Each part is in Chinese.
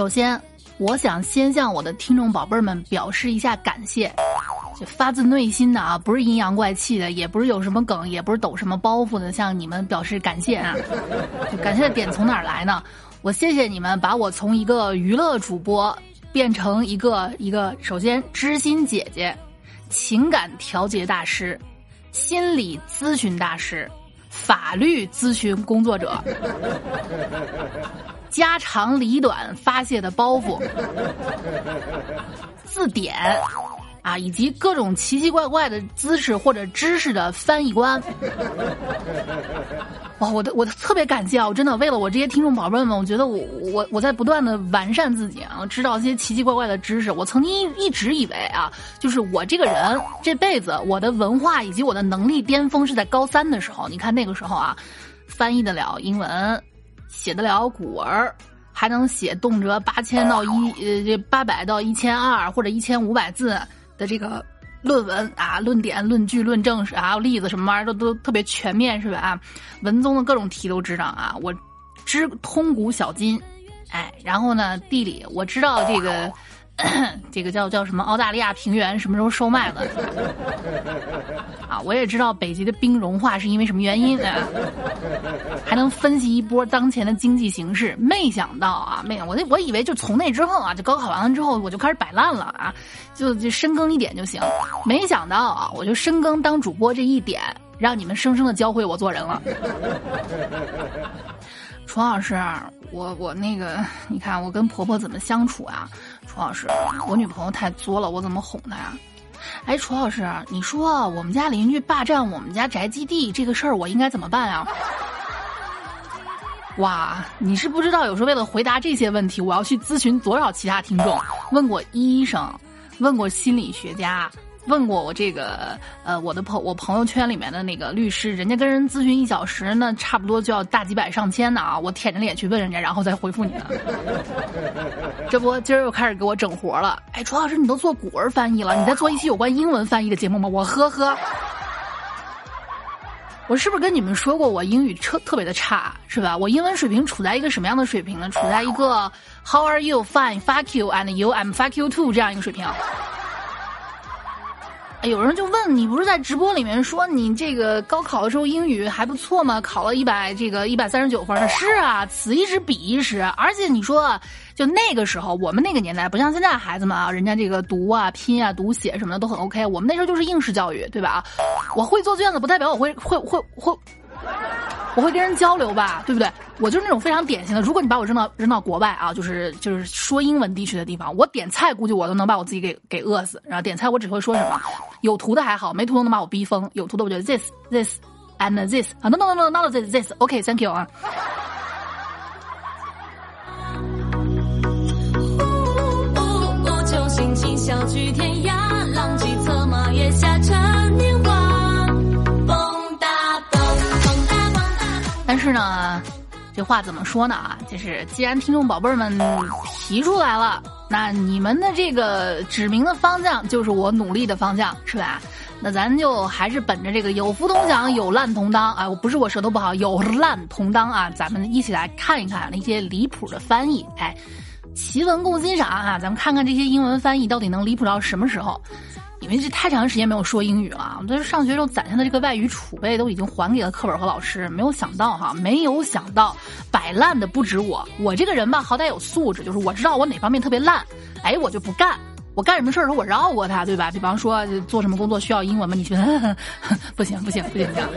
首先，我想先向我的听众宝贝儿们表示一下感谢，就发自内心的啊，不是阴阳怪气的，也不是有什么梗，也不是抖什么包袱的，向你们表示感谢啊。感谢的点从哪儿来呢？我谢谢你们把我从一个娱乐主播变成一个一个，首先知心姐姐、情感调节大师、心理咨询大师、法律咨询工作者。家长里短发泄的包袱，字典啊，以及各种奇奇怪怪的姿势或者知识的翻译官。哇，我的我特别感谢啊！我真的为了我这些听众宝贝们，我觉得我我我在不断的完善自己啊，知道一些奇奇怪怪的知识。我曾经一一直以为啊，就是我这个人这辈子我的文化以及我的能力巅峰是在高三的时候。你看那个时候啊，翻译得了英文。写得了古文，还能写动辄八千到一呃这八百到一千二或者一千五百字的这个论文啊，论点、论据、论证是还有例子什么玩意儿都都特别全面是吧？啊，文综的各种题都知道啊，我知通古晓今，哎，然后呢，地理我知道这个。这个叫叫什么？澳大利亚平原什么时候收麦子？啊，我也知道北极的冰融化是因为什么原因啊？还能分析一波当前的经济形势。没想到啊，没我我以为就从那之后啊，就高考完了之后我就开始摆烂了啊，就就深耕一点就行。没想到啊，我就深耕当主播这一点，让你们生生的教会我做人了。楚老师，我我那个，你看我跟婆婆怎么相处啊？楚老师，我女朋友太作了，我怎么哄她呀？哎，楚老师，你说我们家邻居霸占我们家宅基地这个事儿，我应该怎么办啊？哇，你是不知道，有时候为了回答这些问题，我要去咨询多少其他听众，问过医生，问过心理学家。问过我这个呃，我的朋我朋友圈里面的那个律师，人家跟人咨询一小时，那差不多就要大几百上千的啊！我舔着脸去问人家，然后再回复你呢。这不，今儿又开始给我整活了。哎，楚老师，你都做古文翻译了，你在做一期有关英文翻译的节目吗？我呵呵，我是不是跟你们说过我英语特特别的差，是吧？我英文水平处在一个什么样的水平呢？处在一个 How are you? Fine, fuck you, and you, I'm fuck you too 这样一个水平。有人就问你，不是在直播里面说你这个高考的时候英语还不错吗？考了一百这个一百三十九分是啊，此一时彼一时。而且你说，就那个时候，我们那个年代不像现在孩子们啊，人家这个读啊、拼啊、读写什么的都很 OK。我们那时候就是应试教育，对吧？我会做卷子，不代表我会会会会。我会跟人交流吧，对不对？我就是那种非常典型的。如果你把我扔到扔到国外啊，就是就是说英文地区的地方，我点菜估计我都能把我自己给给饿死。然后点菜我只会说什么，有图的还好，没图都能把我逼疯。有图的我觉得 this this and this 啊，no no no no no this this，OK，thank you 啊。是呢，这话怎么说呢啊？就是既然听众宝贝儿们提出来了，那你们的这个指明的方向就是我努力的方向，是吧？那咱就还是本着这个有福同享，有难同当啊！我不是我舌头不好，有难同当啊！咱们一起来看一看那些离谱的翻译，哎，奇闻共欣赏啊！咱们看看这些英文翻译到底能离谱到什么时候。因为这太长时间没有说英语了，我这上学时候攒下的这个外语储备都已经还给了课本和老师。没有想到哈，没有想到摆烂的不止我，我这个人吧，好歹有素质，就是我知道我哪方面特别烂，哎，我就不干。我干什么事儿的时候我绕过他，对吧？比方说做什么工作需要英文吗？你觉得不行不行不行这样。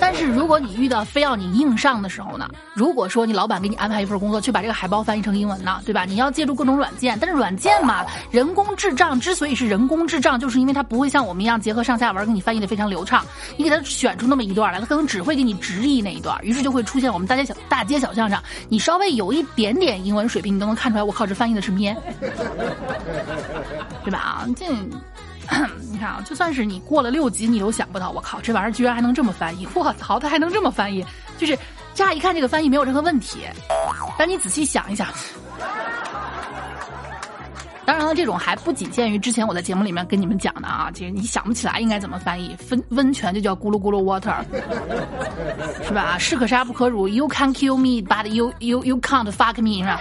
但是如果你遇到非要你硬上的时候呢？如果说你老板给你安排一份工作，去把这个海报翻译成英文呢，对吧？你要借助各种软件，但是软件嘛，人工智障之所以是人工智障，就是因为它不会像我们一样结合上下文给你翻译的非常流畅。你给它选出那么一段来，它可能只会给你直译那一段，于是就会出现我们大街小大街小巷上，你稍微有一点点英文水平，你都能看出来，我靠，这翻译的是咩？对吧？啊，这 你看啊，就算是你过了六级，你都想不到，我靠，这玩意儿居然还能这么翻译！我操，它还能这么翻译！就是乍一看这个翻译没有任何问题，但你仔细想一想，当然了，这种还不仅限于之前我在节目里面跟你们讲的啊，其实你想不起来应该怎么翻译，温温泉就叫咕噜咕噜 water，是吧？士可杀不可辱，You can kill me，but you you you can't fuck me，是吧？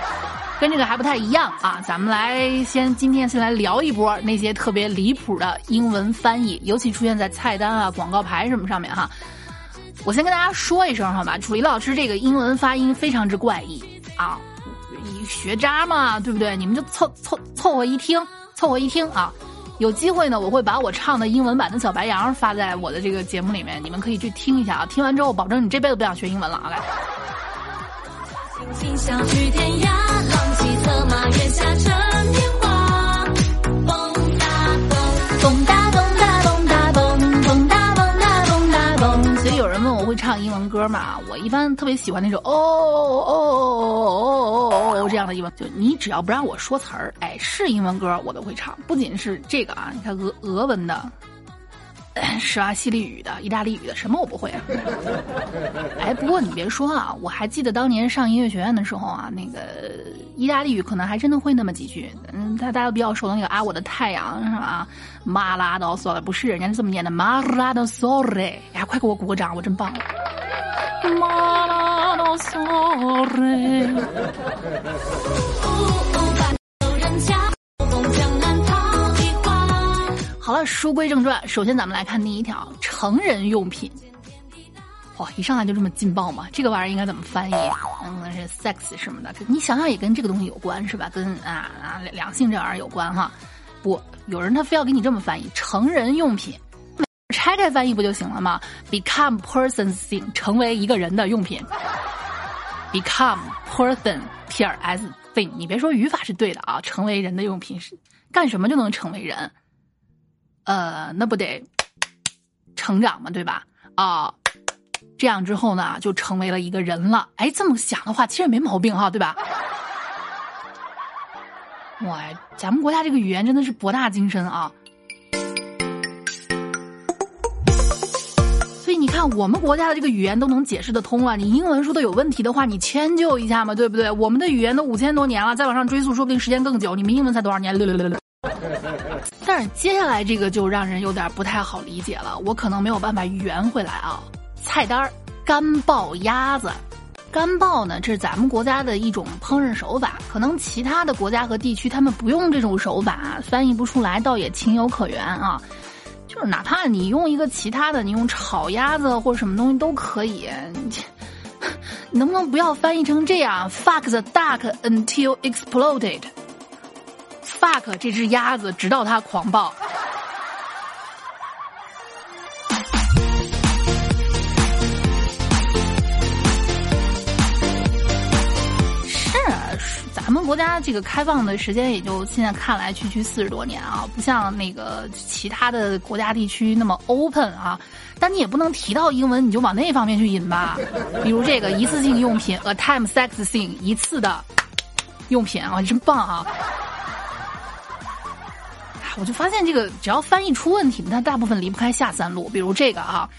跟这个还不太一样啊！咱们来先今天先来聊一波那些特别离谱的英文翻译，尤其出现在菜单啊、广告牌什么上面哈。我先跟大家说一声好吧，楚黎老师这个英文发音非常之怪异啊，你学渣嘛，对不对？你们就凑凑凑合一听，凑合一听啊。有机会呢，我会把我唱的英文版的小白杨发在我的这个节目里面，你们可以去听一下啊。听完之后，保证你这辈子不想学英文了啊！来。天下成天黄，所以有人问我会唱英文歌吗？我一般特别喜欢那种哦哦哦哦哦哦这样的英文。就你只要不让我说词儿，哎，是英文歌我都会唱。不仅是这个啊，你看俄俄文的。是啊，西利语的、意大利语的，什么我不会啊。哎，不过你别说啊，我还记得当年上音乐学院的时候啊，那个意大利语可能还真的会那么几句。嗯，大大家比较熟的那个啊，我的太阳是吧？马拉多索不是，人家是这么念的，马拉多索雷。呀，快给我鼓个掌，我真棒。马拉多索雷。好了，书归正传，首先咱们来看第一条，成人用品。哇，一上来就这么劲爆吗？这个玩意儿应该怎么翻译？嗯，是 sex 什么的？你想想也跟这个东西有关是吧？跟啊啊两性这玩意儿有关哈。不，有人他非要给你这么翻译，成人用品，拆开翻译不就行了吗？Become person thing，成为一个人的用品。Become person P R S thing，你别说语法是对的啊，成为人的用品是干什么就能成为人。呃，那不得成长嘛，对吧？啊，这样之后呢，就成为了一个人了。哎，这么想的话，其实没毛病哈，对吧？哇，咱们国家这个语言真的是博大精深啊！所以你看，我们国家的这个语言都能解释得通了，你英文说的有问题的话，你迁就一下嘛，对不对？我们的语言都五千多年了，再往上追溯，说不定时间更久。你们英文才多少年？但是接下来这个就让人有点不太好理解了，我可能没有办法圆回来啊。菜单儿干爆鸭子，干爆呢，这是咱们国家的一种烹饪手法，可能其他的国家和地区他们不用这种手法，翻译不出来，倒也情有可原啊。就是哪怕你用一个其他的，你用炒鸭子或者什么东西都可以，你 能不能不要翻译成这样？Fuck the duck until exploded。Fuck 这只鸭子，直到它狂暴。是，咱们国家这个开放的时间也就现在看来区区四十多年啊，不像那个其他的国家地区那么 open 啊。但你也不能提到英文你就往那方面去引吧。比如这个一次性用品，a time sex thing，一次的用品啊，真棒啊！我就发现这个只要翻译出问题，它大部分离不开下三路。比如这个啊，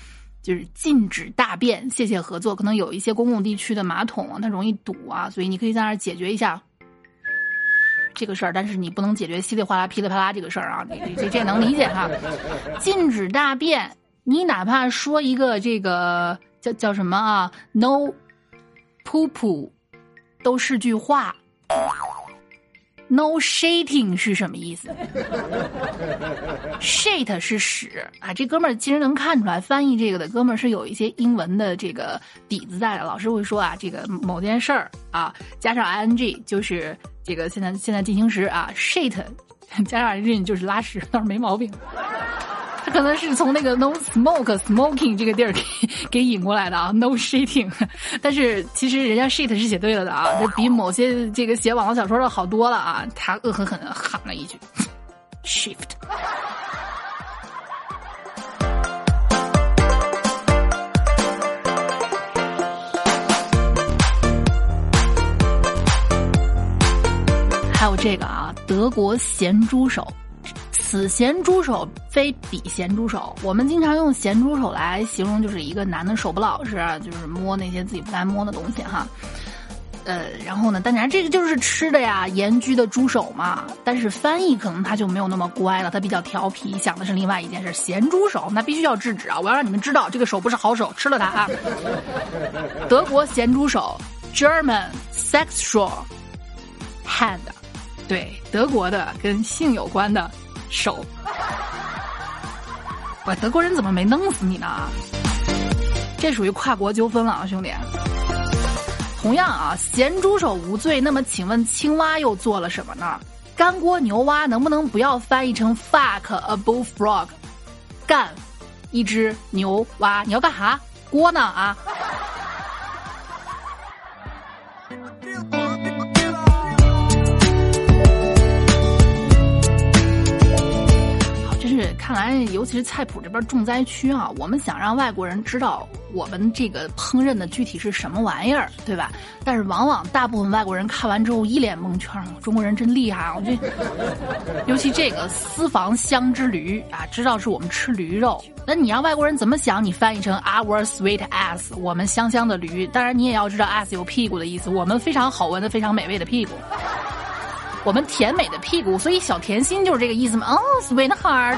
就是禁止大便，谢谢合作。可能有一些公共地区的马桶它容易堵啊，所以你可以在那儿解决一下这个事儿。但是你不能解决稀里哗啦、噼里啪啦这个事儿啊，这这这能理解哈。禁止大便，你哪怕说一个这个叫叫什么啊，no，噗噗，都是句话。No shitting 是什么意思？Shit 是屎啊！这哥们儿其实能看出来，翻译这个的哥们儿是有一些英文的这个底子在的。老师会说啊，这个某件事儿啊，加上 ing 就是这个现在现在进行时啊，shit 加上 ing 就是拉屎，倒是没毛病。可能是从那个 no smoke smoking 这个地儿给 给引过来的啊，no shitting。但是其实人家 shit 是写对了的啊，这比某些这个写网络小说的好多了啊。他恶狠狠的喊了一句 shift。还有这个啊，德国咸猪手。此咸猪手非彼咸猪手，我们经常用咸猪手来形容，就是一个男的手不老实，就是摸那些自己不该摸的东西哈。呃，然后呢，当然这个就是吃的呀，盐焗的猪手嘛。但是翻译可能他就没有那么乖了，他比较调皮，想的是另外一件事。咸猪手那必须要制止啊！我要让你们知道，这个手不是好手，吃了它啊。德国咸猪手，German sexual hand，对，德国的跟性有关的。手，喂，德国人怎么没弄死你呢？这属于跨国纠纷了啊，兄弟。同样啊，咸猪手无罪，那么请问青蛙又做了什么呢？干锅牛蛙能不能不要翻译成 fuck a bullfrog？干一只牛蛙，你要干啥？锅呢啊？看来，尤其是菜谱这边重灾区啊，我们想让外国人知道我们这个烹饪的具体是什么玩意儿，对吧？但是往往大部分外国人看完之后一脸蒙圈，中国人真厉害啊！我这，尤其这个私房香之驴啊，知道是我们吃驴肉，那你让外国人怎么想？你翻译成 our sweet ass，我们香香的驴。当然，你也要知道 ass 有屁股的意思，我们非常好闻的、非常美味的屁股。我们甜美的屁股，所以小甜心就是这个意思嘛。哦，sweetheart。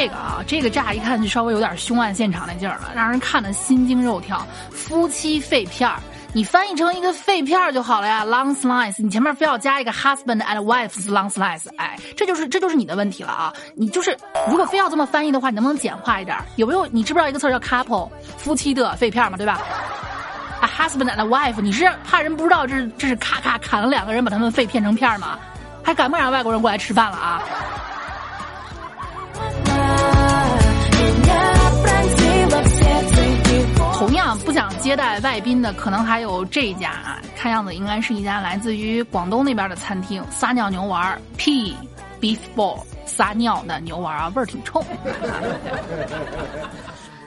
这个啊，这个乍一看就稍微有点凶案现场那劲儿了，让人看得心惊肉跳。夫妻肺片儿。你翻译成一个肺片儿就好了呀，long slice。你前面非要加一个 husband and wife's long slice，哎，这就是这就是你的问题了啊！你就是如果非要这么翻译的话，你能不能简化一点？有没有？你知不知道一个词儿叫 couple，夫妻的肺片嘛，对吧？啊，husband and wife，你是怕人不知道这是这是咔咔砍了两个人把他们肺片成片吗？还敢不敢让外国人过来吃饭了啊？不想接待外宾的，可能还有这家啊，看样子应该是一家来自于广东那边的餐厅——撒尿牛丸 （P Beef Ball）。撒尿的牛丸啊，味儿挺冲。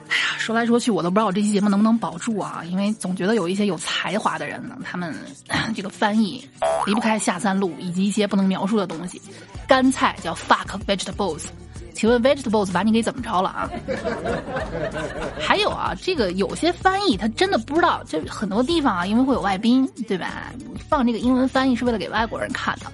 哎呀，说来说去，我都不知道我这期节目能不能保住啊，因为总觉得有一些有才华的人呢，他们 这个翻译离不开下三路以及一些不能描述的东西。干菜叫 fuck vegetables。请问 vegetables 把你给怎么着了啊？还有啊，这个有些翻译他真的不知道，就很多地方啊，因为会有外宾，对吧？放这个英文翻译是为了给外国人看的，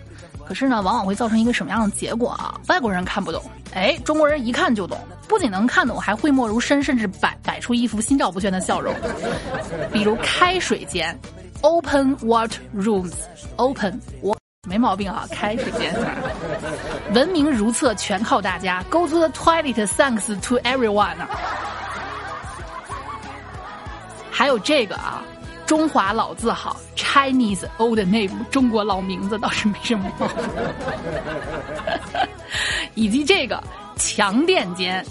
可是呢，往往会造成一个什么样的结果啊？外国人看不懂，哎，中国人一看就懂，不仅能看懂，还讳莫如深，甚至摆摆出一副心照不宣的笑容。比如开水间，open water rooms，open 我。没毛病啊，开水间，文明如厕，全靠大家。Go to the toilet, thanks to everyone。还有这个啊，中华老字号，Chinese old name，中国老名字倒是没什么毛病。以及这个强电间，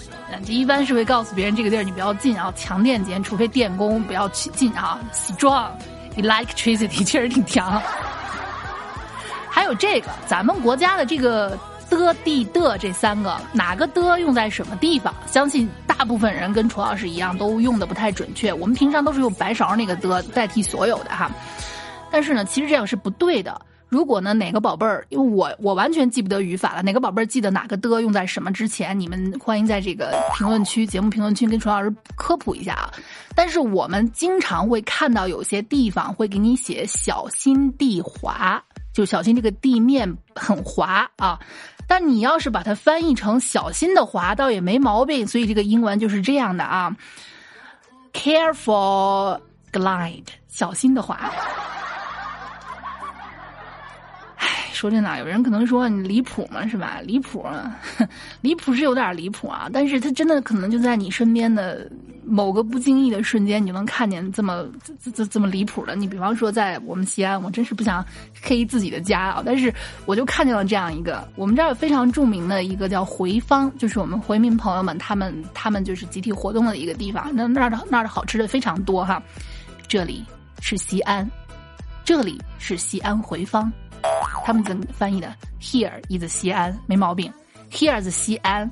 这一般是会告诉别人这个地儿你不要进啊，强电间，除非电工不要去进啊。Strong electricity 确实挺强。还有这个，咱们国家的这个的、地、的这三个，哪个的用在什么地方？相信大部分人跟楚老师一样，都用的不太准确。我们平常都是用白勺那个的代替所有的哈。但是呢，其实这样是不对的。如果呢哪个宝贝儿，因为我我完全记不得语法了，哪个宝贝儿记得哪个的用在什么之前，你们欢迎在这个评论区、节目评论区跟楚老师科普一下啊。但是我们经常会看到有些地方会给你写小心地滑。就小心这个地面很滑啊，但你要是把它翻译成小心的滑，倒也没毛病。所以这个英文就是这样的啊，careful glide，小心的滑。唉，说真的，有人可能说你离谱嘛，是吧？离谱，离谱是有点离谱啊，但是他真的可能就在你身边的某个不经意的瞬间，你就能看见这么这这这么离谱的。你比方说，在我们西安，我真是不想黑自己的家啊，但是我就看见了这样一个，我们这儿非常著名的一个叫回坊，就是我们回民朋友们他们他们就是集体活动的一个地方。那那儿的那儿的好吃的非常多哈。这里是西安，这里是西安回坊，他们怎么翻译的？Here is 西安，没毛病。Here's 西安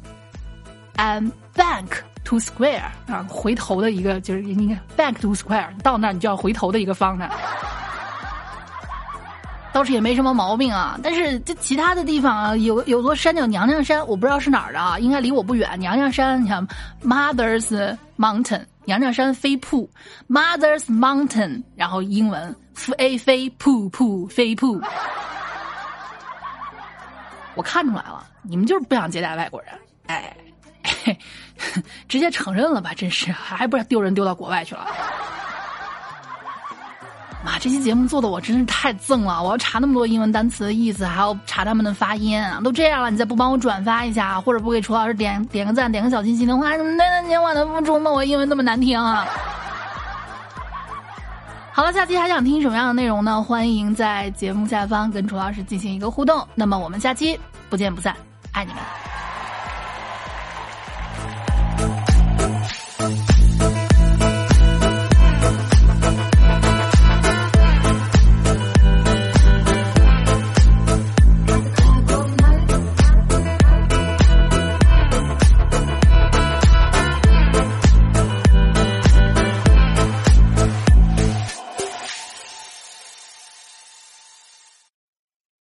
，and back to square 啊，回头的一个就是应该 back to square，到那儿你就要回头的一个方向。倒是也没什么毛病啊，但是这其他的地方啊，有有座山叫娘娘山，我不知道是哪儿的啊，应该离我不远。娘娘山，你看 Mother's Mountain，娘娘山飞瀑，Mother's Mountain，然后英文 f a 飞瀑瀑飞瀑。我看出来了，你们就是不想接待外国人，哎，嘿 直接承认了吧，真是，还不是丢人丢到国外去了。妈，这期节目做的我真是太憎了！我要查那么多英文单词的意思，还要查他们的发音，都这样了，你再不帮我转发一下，或者不给楚老师点点个赞、点个小心心的话，那那今晚的付出吗？我英文那么难听啊！好了，下期还想听什么样的内容呢？欢迎在节目下方跟楚老师进行一个互动。那么我们下期不见不散，爱你们。